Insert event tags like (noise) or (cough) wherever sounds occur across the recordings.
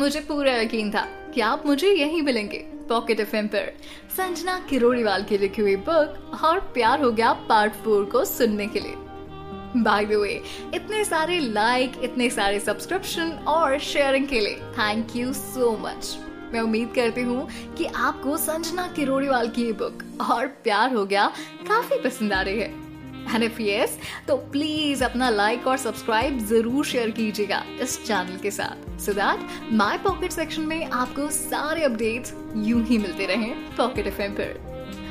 मुझे पूरा यकीन था कि आप मुझे यहीं मिलेंगे पॉकेट एफ़ पर। संजना किरोड़ीवाल की लिखी हुई बुक और प्यार हो गया पार्ट फोर को सुनने के लिए। बाय द वे इतने सारे लाइक इतने सारे सब्सक्रिप्शन और शेयरिंग के लिए थैंक यू सो मच मैं उम्मीद करती हूँ कि आपको संजना किरोड़ीवाल की बुक और प्यार हो गया, काफ़ी पसंद आ रही है। एंड इफ़ यस तो प्लीज़ अपना लाइक और सब्सक्राइब ज़रूर शेयर कीजिएगा इस चैनल के साथ। So that my pocket section में आपको सारे अपडेट्स यूँ ही मिलते रहे पॉकेट एफएम पर।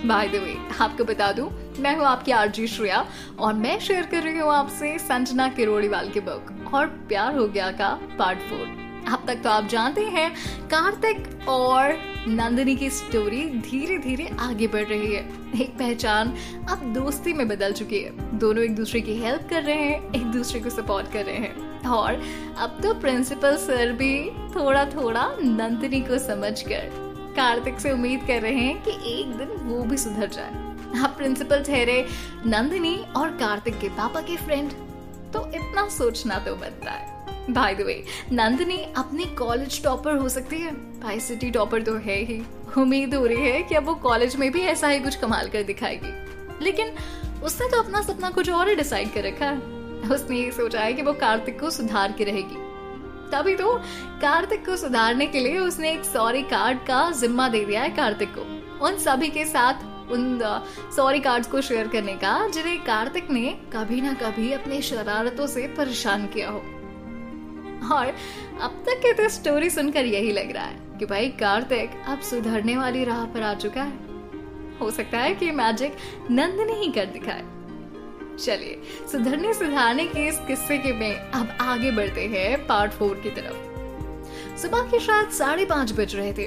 बाय द वे आपको बता दूँ, मैं हूँ आपकी आरजी श्रेया और मैं शेयर कर रही हूँ आपसे संजना किरोड़ीवाल की बुक और प्यार हो गया का पार्ट फोर अब तक तो आप जानते हैं, कार्तिक और नंदिनी की स्टोरी धीरे धीरे आगे बढ़ रही है। एक पहचान अब दोस्ती में बदल चुकी है। दोनों एक दूसरे की हेल्प कर रहे हैं, एक दूसरे को सपोर्ट कर रहे हैं। और अब तो प्रिंसिपल सर भी थोड़ा थोड़ा नंदिनी को समझ कर कार्तिक से उम्मीद कर रहे हैं कि एक दिन वो भी सुधर जाए। अब प्रिंसिपल ठहरे नंदिनी और कार्तिक के पापा के फ्रेंड तो इतना सोचना तो बनता है। बाय द वे नंदिनी अपने कॉलेज टॉपर हो सकती है। भाई सिटी टॉपर तो है ही। उम्मीद हो रही है कि अब वो कॉलेज में भी ऐसा ही कुछ कमाल कर दिखाएगी। लेकिन उसने तो अपना सपना कुछ और ही डिसाइड कर रखा है। उसने ये सोचा है कि वो कार्तिक को सुधार के रहेगी। तभी तो कार्तिक को सुधारने के लिए उसने एक सॉरी कार्ड का जिम्मा दे दिया है कार्तिक को। उन सभी के साथ उन सॉरी कार्ड्स को शेयर करने का, जिन्हें कार्तिक ने कभी ना कभी अपनी शरारतों से परेशान किया हो। और अब तक के तो स्टोरी सुनकर यही लग रहा है कि भाई कार्तिक अब सुधरने वाली राह पर आ चुका है। हो सकता है कि मैजिक नंदनी ही कर दिखाए। चलिए सुधरने सुधारने के इस किस्से के में अब आगे बढ़ते हैं पार्ट फोर की तरफ़। सुबह के शायद साढ़े पाँच बज रहे थे।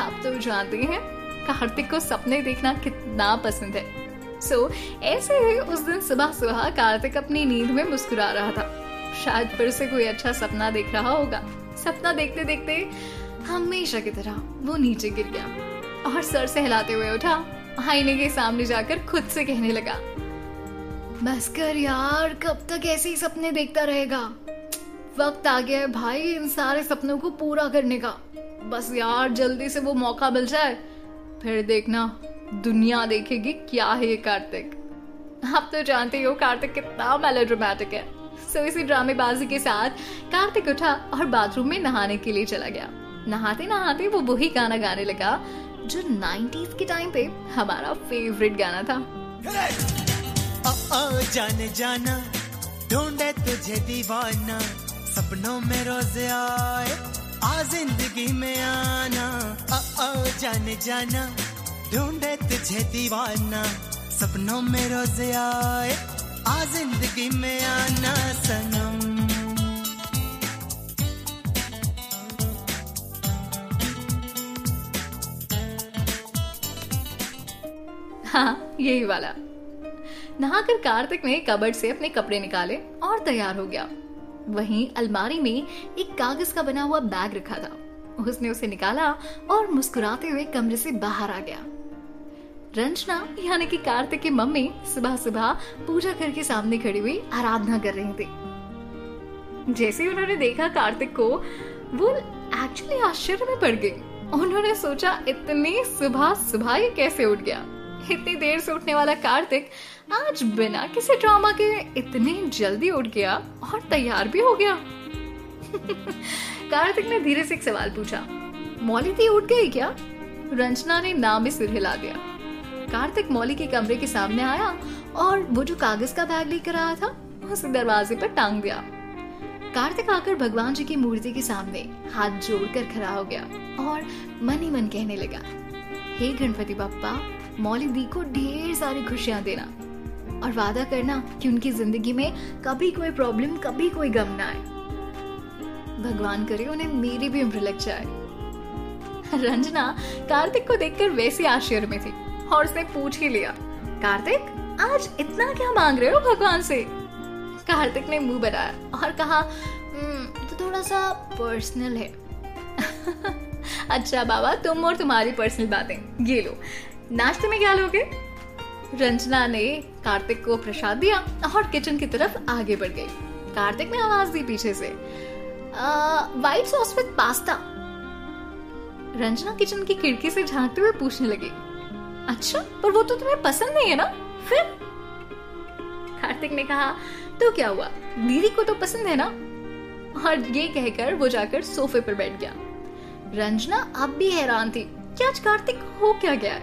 आप तो जानते हैं कार्तिक को सपने देखना कितना पसंद है। सो so, ऐसे ही उस दिन सुबह सुबह कार्तिक अपनी नींद में मुस्कुरा रहा था। शायद फिर से कोई अच्छा सपना देख रहा होगा। सपना देखते देखते हमेशा की तरह वो नीचे गिर गया और सर से हिलाते हुए उठा, आईने के सामने जाकर खुद से कहने लगा बस कर यार, कब तक ऐसे ही सपने देखता रहेगा? वक्त आ गया है भाई इन सारे सपनों को पूरा करने का। बस यार, जल्दी से वो मौका मिल जाए, फिर देखना दुनिया देखेगी क्या है ये कार्तिक। आप तो जानते हो कार्तिक कितना मेलोड्रामेटिक है। सो इसी ड्रामेबाजी के साथ कार्तिक उठा और बाथरूम में नहाने के लिए चला गया। नहाते नहाते वो वही गाना गाने लगा जो 90s के टाइम पे हमारा फेवरेट गाना था। ओ, ओ, जाने जाना ढूंढे तुझे दीवाना सपनों में रोज आए आ ज़िंदगी में आना। ओ, ओ, जाने जाना ढूंढे तुझे दीवाना सपनों में रोज आए। हाँ यही वाला। नहाकर कार्तिक ने कबर्ड से अपने कपड़े निकाले और तैयार हो गया। वहीं अलमारी में एक कागज़ का बना हुआ बैग रखा था। उसने उसे निकाला और मुस्कुराते हुए कमरे से बाहर आ गया। रंजना यानी कि कार्तिक की मम्मी सुबह सुबह पूजा घर के सामने खड़ी हुई आराधना कर रही थी। जैसे ही उन्होंने देखा कार्तिक को, वो एक्चुअली आश्चर्य में पड़ गई। उन्होंने सोचा, इतनी सुबह सुबह ही कैसे उठ गया? इतनी देर से उठने वाला कार्तिक आज बिना किसी ड्रामा के इतनी जल्दी उठ गया और तैयार भी हो गया। (laughs) कार्तिक ने धीरे से एक सवाल पूछा, मौली थी उठ गई क्या? रंजना ने नाम में सिर हिला दिया। कार्तिक मौली के कमरे के सामने आया और वो जो कागज़ का बैग लेकर आया था, उसे दरवाजे पर टांग दिया। कार्तिक आकर भगवान जी की मूर्ति के सामने हाथ जोड़कर खड़ा हो गया और मन ही मन कहने लगा, हे गणपति बप्पा, मौली दी को ढेर सारी खुशियाँ देना और वादा करना कि उनकी ज़िंदगी में कभी कोई प्रॉब्लम कभी कोई गम ना आए। भगवान करे उन्हें मेरी भी उम्र लग जाए। रंजना कार्तिक को देखकर वैसे आश्चर्य में थी। और उसने पूछ ही लिया कार्तिक आज इतना क्या मांग रहे हो भगवान से? कार्तिक ने मुँह बनाया और कहा हम्म, तो थोड़ा सा पर्सनल है. (laughs) अच्छा बाबा तुम और तुम्हारी पर्सनल बातें ये लो। नाश्ते में क्या लोगे? रंजना ने कार्तिक को प्रसाद दिया और किचन की तरफ़ आगे बढ़ गई। कार्तिक ने आवाज़ दी पीछे से white sauce with pasta Ranjana kitchen की खिड़की से झांकते हुए पूछने लगी अच्छा पर वो तो तुम्हें पसंद नहीं है ना? फिर? कार्तिक ने कहा तो क्या हुआ? दीदी को तो पसंद है ना? और ये कहकर वो जाकर सोफे पर बैठ गया। रंजना अब भी हैरान थी कि आज कार्तिक हो क्या गया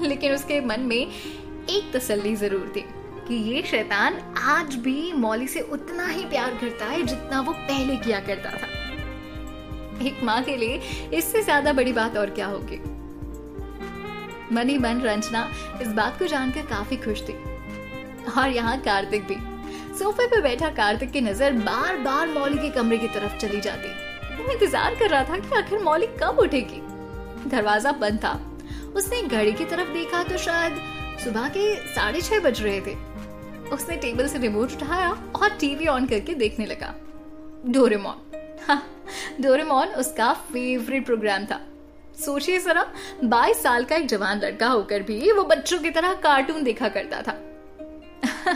लेकिन उसके मन में एक तसल्ली ज़रूर थी कि ये शैतान आज भी मौली से उतना ही प्यार करता है जितना वो पहले किया करता था। एक माँ के लिए इससे ज़्यादा बड़ी बात और क्या होगी? मनी मन रंजना, इस बात को जानकर काफ़ी खुश थी। और यहाँ कार्तिक भी। सोफे पे बैठा कार्तिक की नज़र बार बार मौली के कमरे की तरफ़ चली जाती। वो इंतज़ार कर रहा था कि आखिर मौली कब उठेगी। दरवाज़ा बंद था। उसने घड़ी की तरफ़ देखा तो शायद सुबह के साढ़े छह बज रहे थे। उसने टेबल से रिमोट उठाया और टीवी ऑन करके देखने लगा। डोरेमोन। हाँ डोरेमोन उसका फेवरेट प्रोग्राम था। सोचिए जरा 22 साल का एक जवान लड़का होकर भी वो बच्चों की तरह कार्टून देखा करता था। (laughs)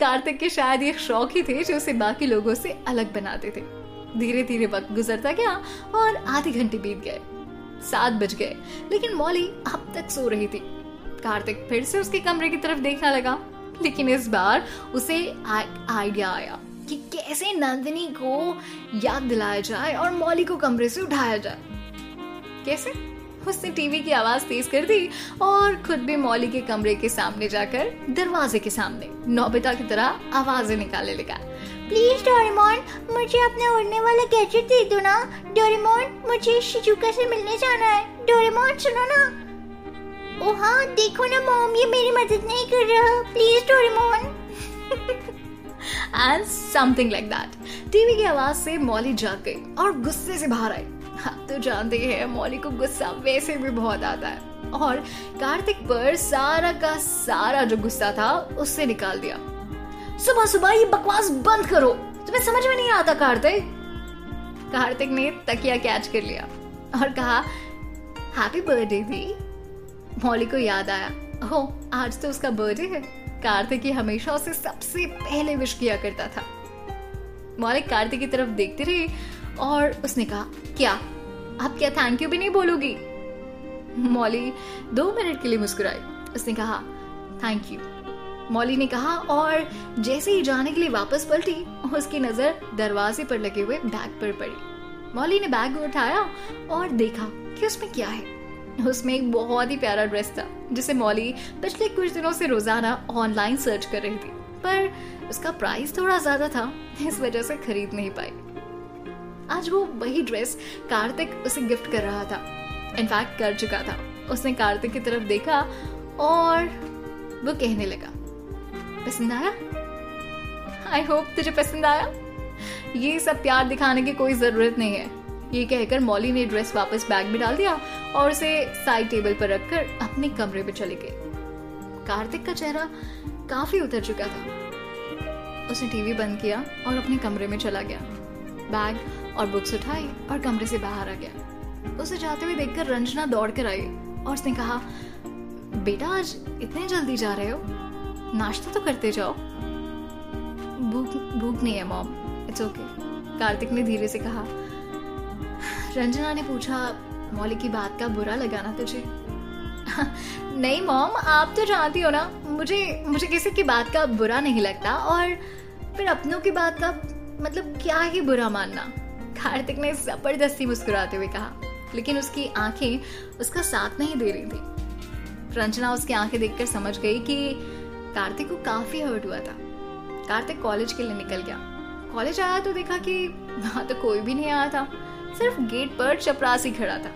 कार्तिक के शायद ये शौक ही थे जो उसे बाकी लोगों से अलग बनाते थे। धीरे धीरे वक्त गुजरता गया और आधे घंटे बीत गए। सात बज गए, लेकिन मौली अब तक सो रही थी। कार्तिक फिर से उसके कमरे की तरफ़ देखने लगा, लेकिन इस बार उसे आइडिया आया कि कैसे नंदिनी को याद दिलाया जाए और मौली को कमरे से उठाया जाए। कैसे उसने टीवी की आवाज़ तेज कर दी और खुद भी मौली के कमरे के सामने जाकर दरवाजे के सामने नौबिता की तरह आवाज़ें निकालने लगा। प्लीज़ डोरेमोन मुझे अपना उड़ने वाला गैजेट दे दो ना। डोरेमोन मुझे शिजुका से मिलने जाना है। डोरेमोन सुनो ना। ओ हाँ देखो ना मॉम ये मेरी मदद नहीं कर रहा। Please Doraemon and something like that TV की आवाज़ से मौली जाग गई और गुस्से से बाहर आई। हाँ तो जानते हैं मौली को गुस्सा वैसे भी बहुत आता है। और कार्तिक पर सारा का सारा जो गुस्सा था, उससे निकाल दिया। सुबह सुबह ये बकवास बंद करो। तुम्हें समझ में नहीं आता कार्तिक? कार्तिक ने तकिया कैच कर लिया और कहा हैप्पी बर्थडे दी मौली को याद आया हो आज तो उसका बर्थडे है। कार्तिक ही हमेशा उसे सबसे पहले विश किया करता था। मौलिक कार्तिक की तरफ़ देखती रही और उसने कहा, क्या? आप क्या थैंक यू भी नहीं बोलोगी? मौली दो मिनट के लिए मुस्कुराई। उसने कहा थैंक यू मौली ने कहा, और जैसे ही जाने के लिए वापस पलटी, उसकी नज़र दरवाजे पर लगे हुए बैग पर पड़ी। मौली ने बैग उठाया और देखा कि उसमें क्या है। उसमें एक बहुत ही प्यारा ड्रेस था, जिसे मौली पिछले कुछ दिनों से रोज़ाना ऑनलाइन सर्च कर रही थी। पर उसका प्राइस थोड़ा ज़्यादा था, इस वजह से खरीद नहीं पाई। आज वो वही ड्रेस कार्तिक उसे गिफ्ट कर रहा था। इनफैक्ट कर चुका था। उसने कार्तिक की तरफ़ देखा और वो कहने लगा, पसंद आया? आई होप तुझे पसंद आया। ये सब प्यार दिखाने की कोई ज़रूरत नहीं है। ये कहकर मौली ने ड्रेस वापस बैग में डाल दिया और उसे साइड टेबल पर रखकर अपने कमरे में चले गए। कार्तिक का चेहरा काफ़ी उतर चुका था। उसने टीवी बंद किया और अपने कमरे में चला गया। बैग और बुक्स उठाई और कमरे से बाहर आ गया। उसे जाते हुए देखकर रंजना दौड़ कर आई और उसने कहा, बेटा, आज इतने जल्दी जा रहे हो? नाश्ता तो करते जाओ। भूख भूख नहीं है, मॉम। इट्स ओके, कार्तिक ने धीरे से कहा। रंजना ने पूछा, मौली की बात का बुरा लगा ना तुझे? (laughs) नहीं, मॉम, आप तो जानती हो ना, मुझे मुझे किसी की बात का बुरा नहीं लगता और फिर अपनों की बात का मतलब क्या ही बुरा मानना। कार्तिक ने ज़बरदस्ती मुस्कुराते हुए कहा, लेकिन उसकी आँखें उसका साथ नहीं दे रही थी। रंजना उसकी आँखें देखकर समझ गई कि कार्तिक को काफ़ी हर्ट हुआ था। कार्तिक कॉलेज के लिए निकल गया। कॉलेज आया तो देखा कि वहाँ तो कोई भी नहीं आया था। सिर्फ़ गेट पर चपरासी खड़ा था।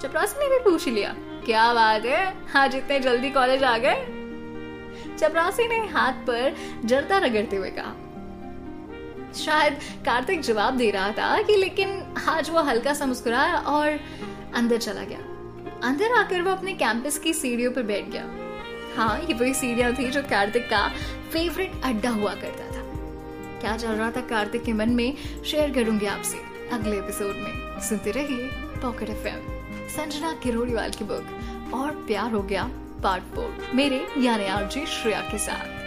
चपरासी ने भी पूछ लिया, क्या बात है? आज इतने जल्दी कॉलेज आ गए? चपरासी ने हाथ पर जरता रगड़ते हुए कहा शायद कार्तिक जवाब दे रहा था कि लेकिन आज वो हल्का सा मुस्कुराया और अंदर चला गया। अंदर आकर वो अपने कैंपस की सीढ़ियों पर बैठ गया। हाँ ये वही सीढ़ियाँ थी जो कार्तिक का फेवरेट अड्डा हुआ करता था। क्या चल रहा था कार्तिक के मन में? शेयर करूँगी आपसे अगले एपिसोड में। सुनते रहिए पॉकेट एफ़ संजना किरोड़ीवाल की बुक और प्यार हो गया पार्ट फोर मेरे यानी आरजी श्रेया के साथ।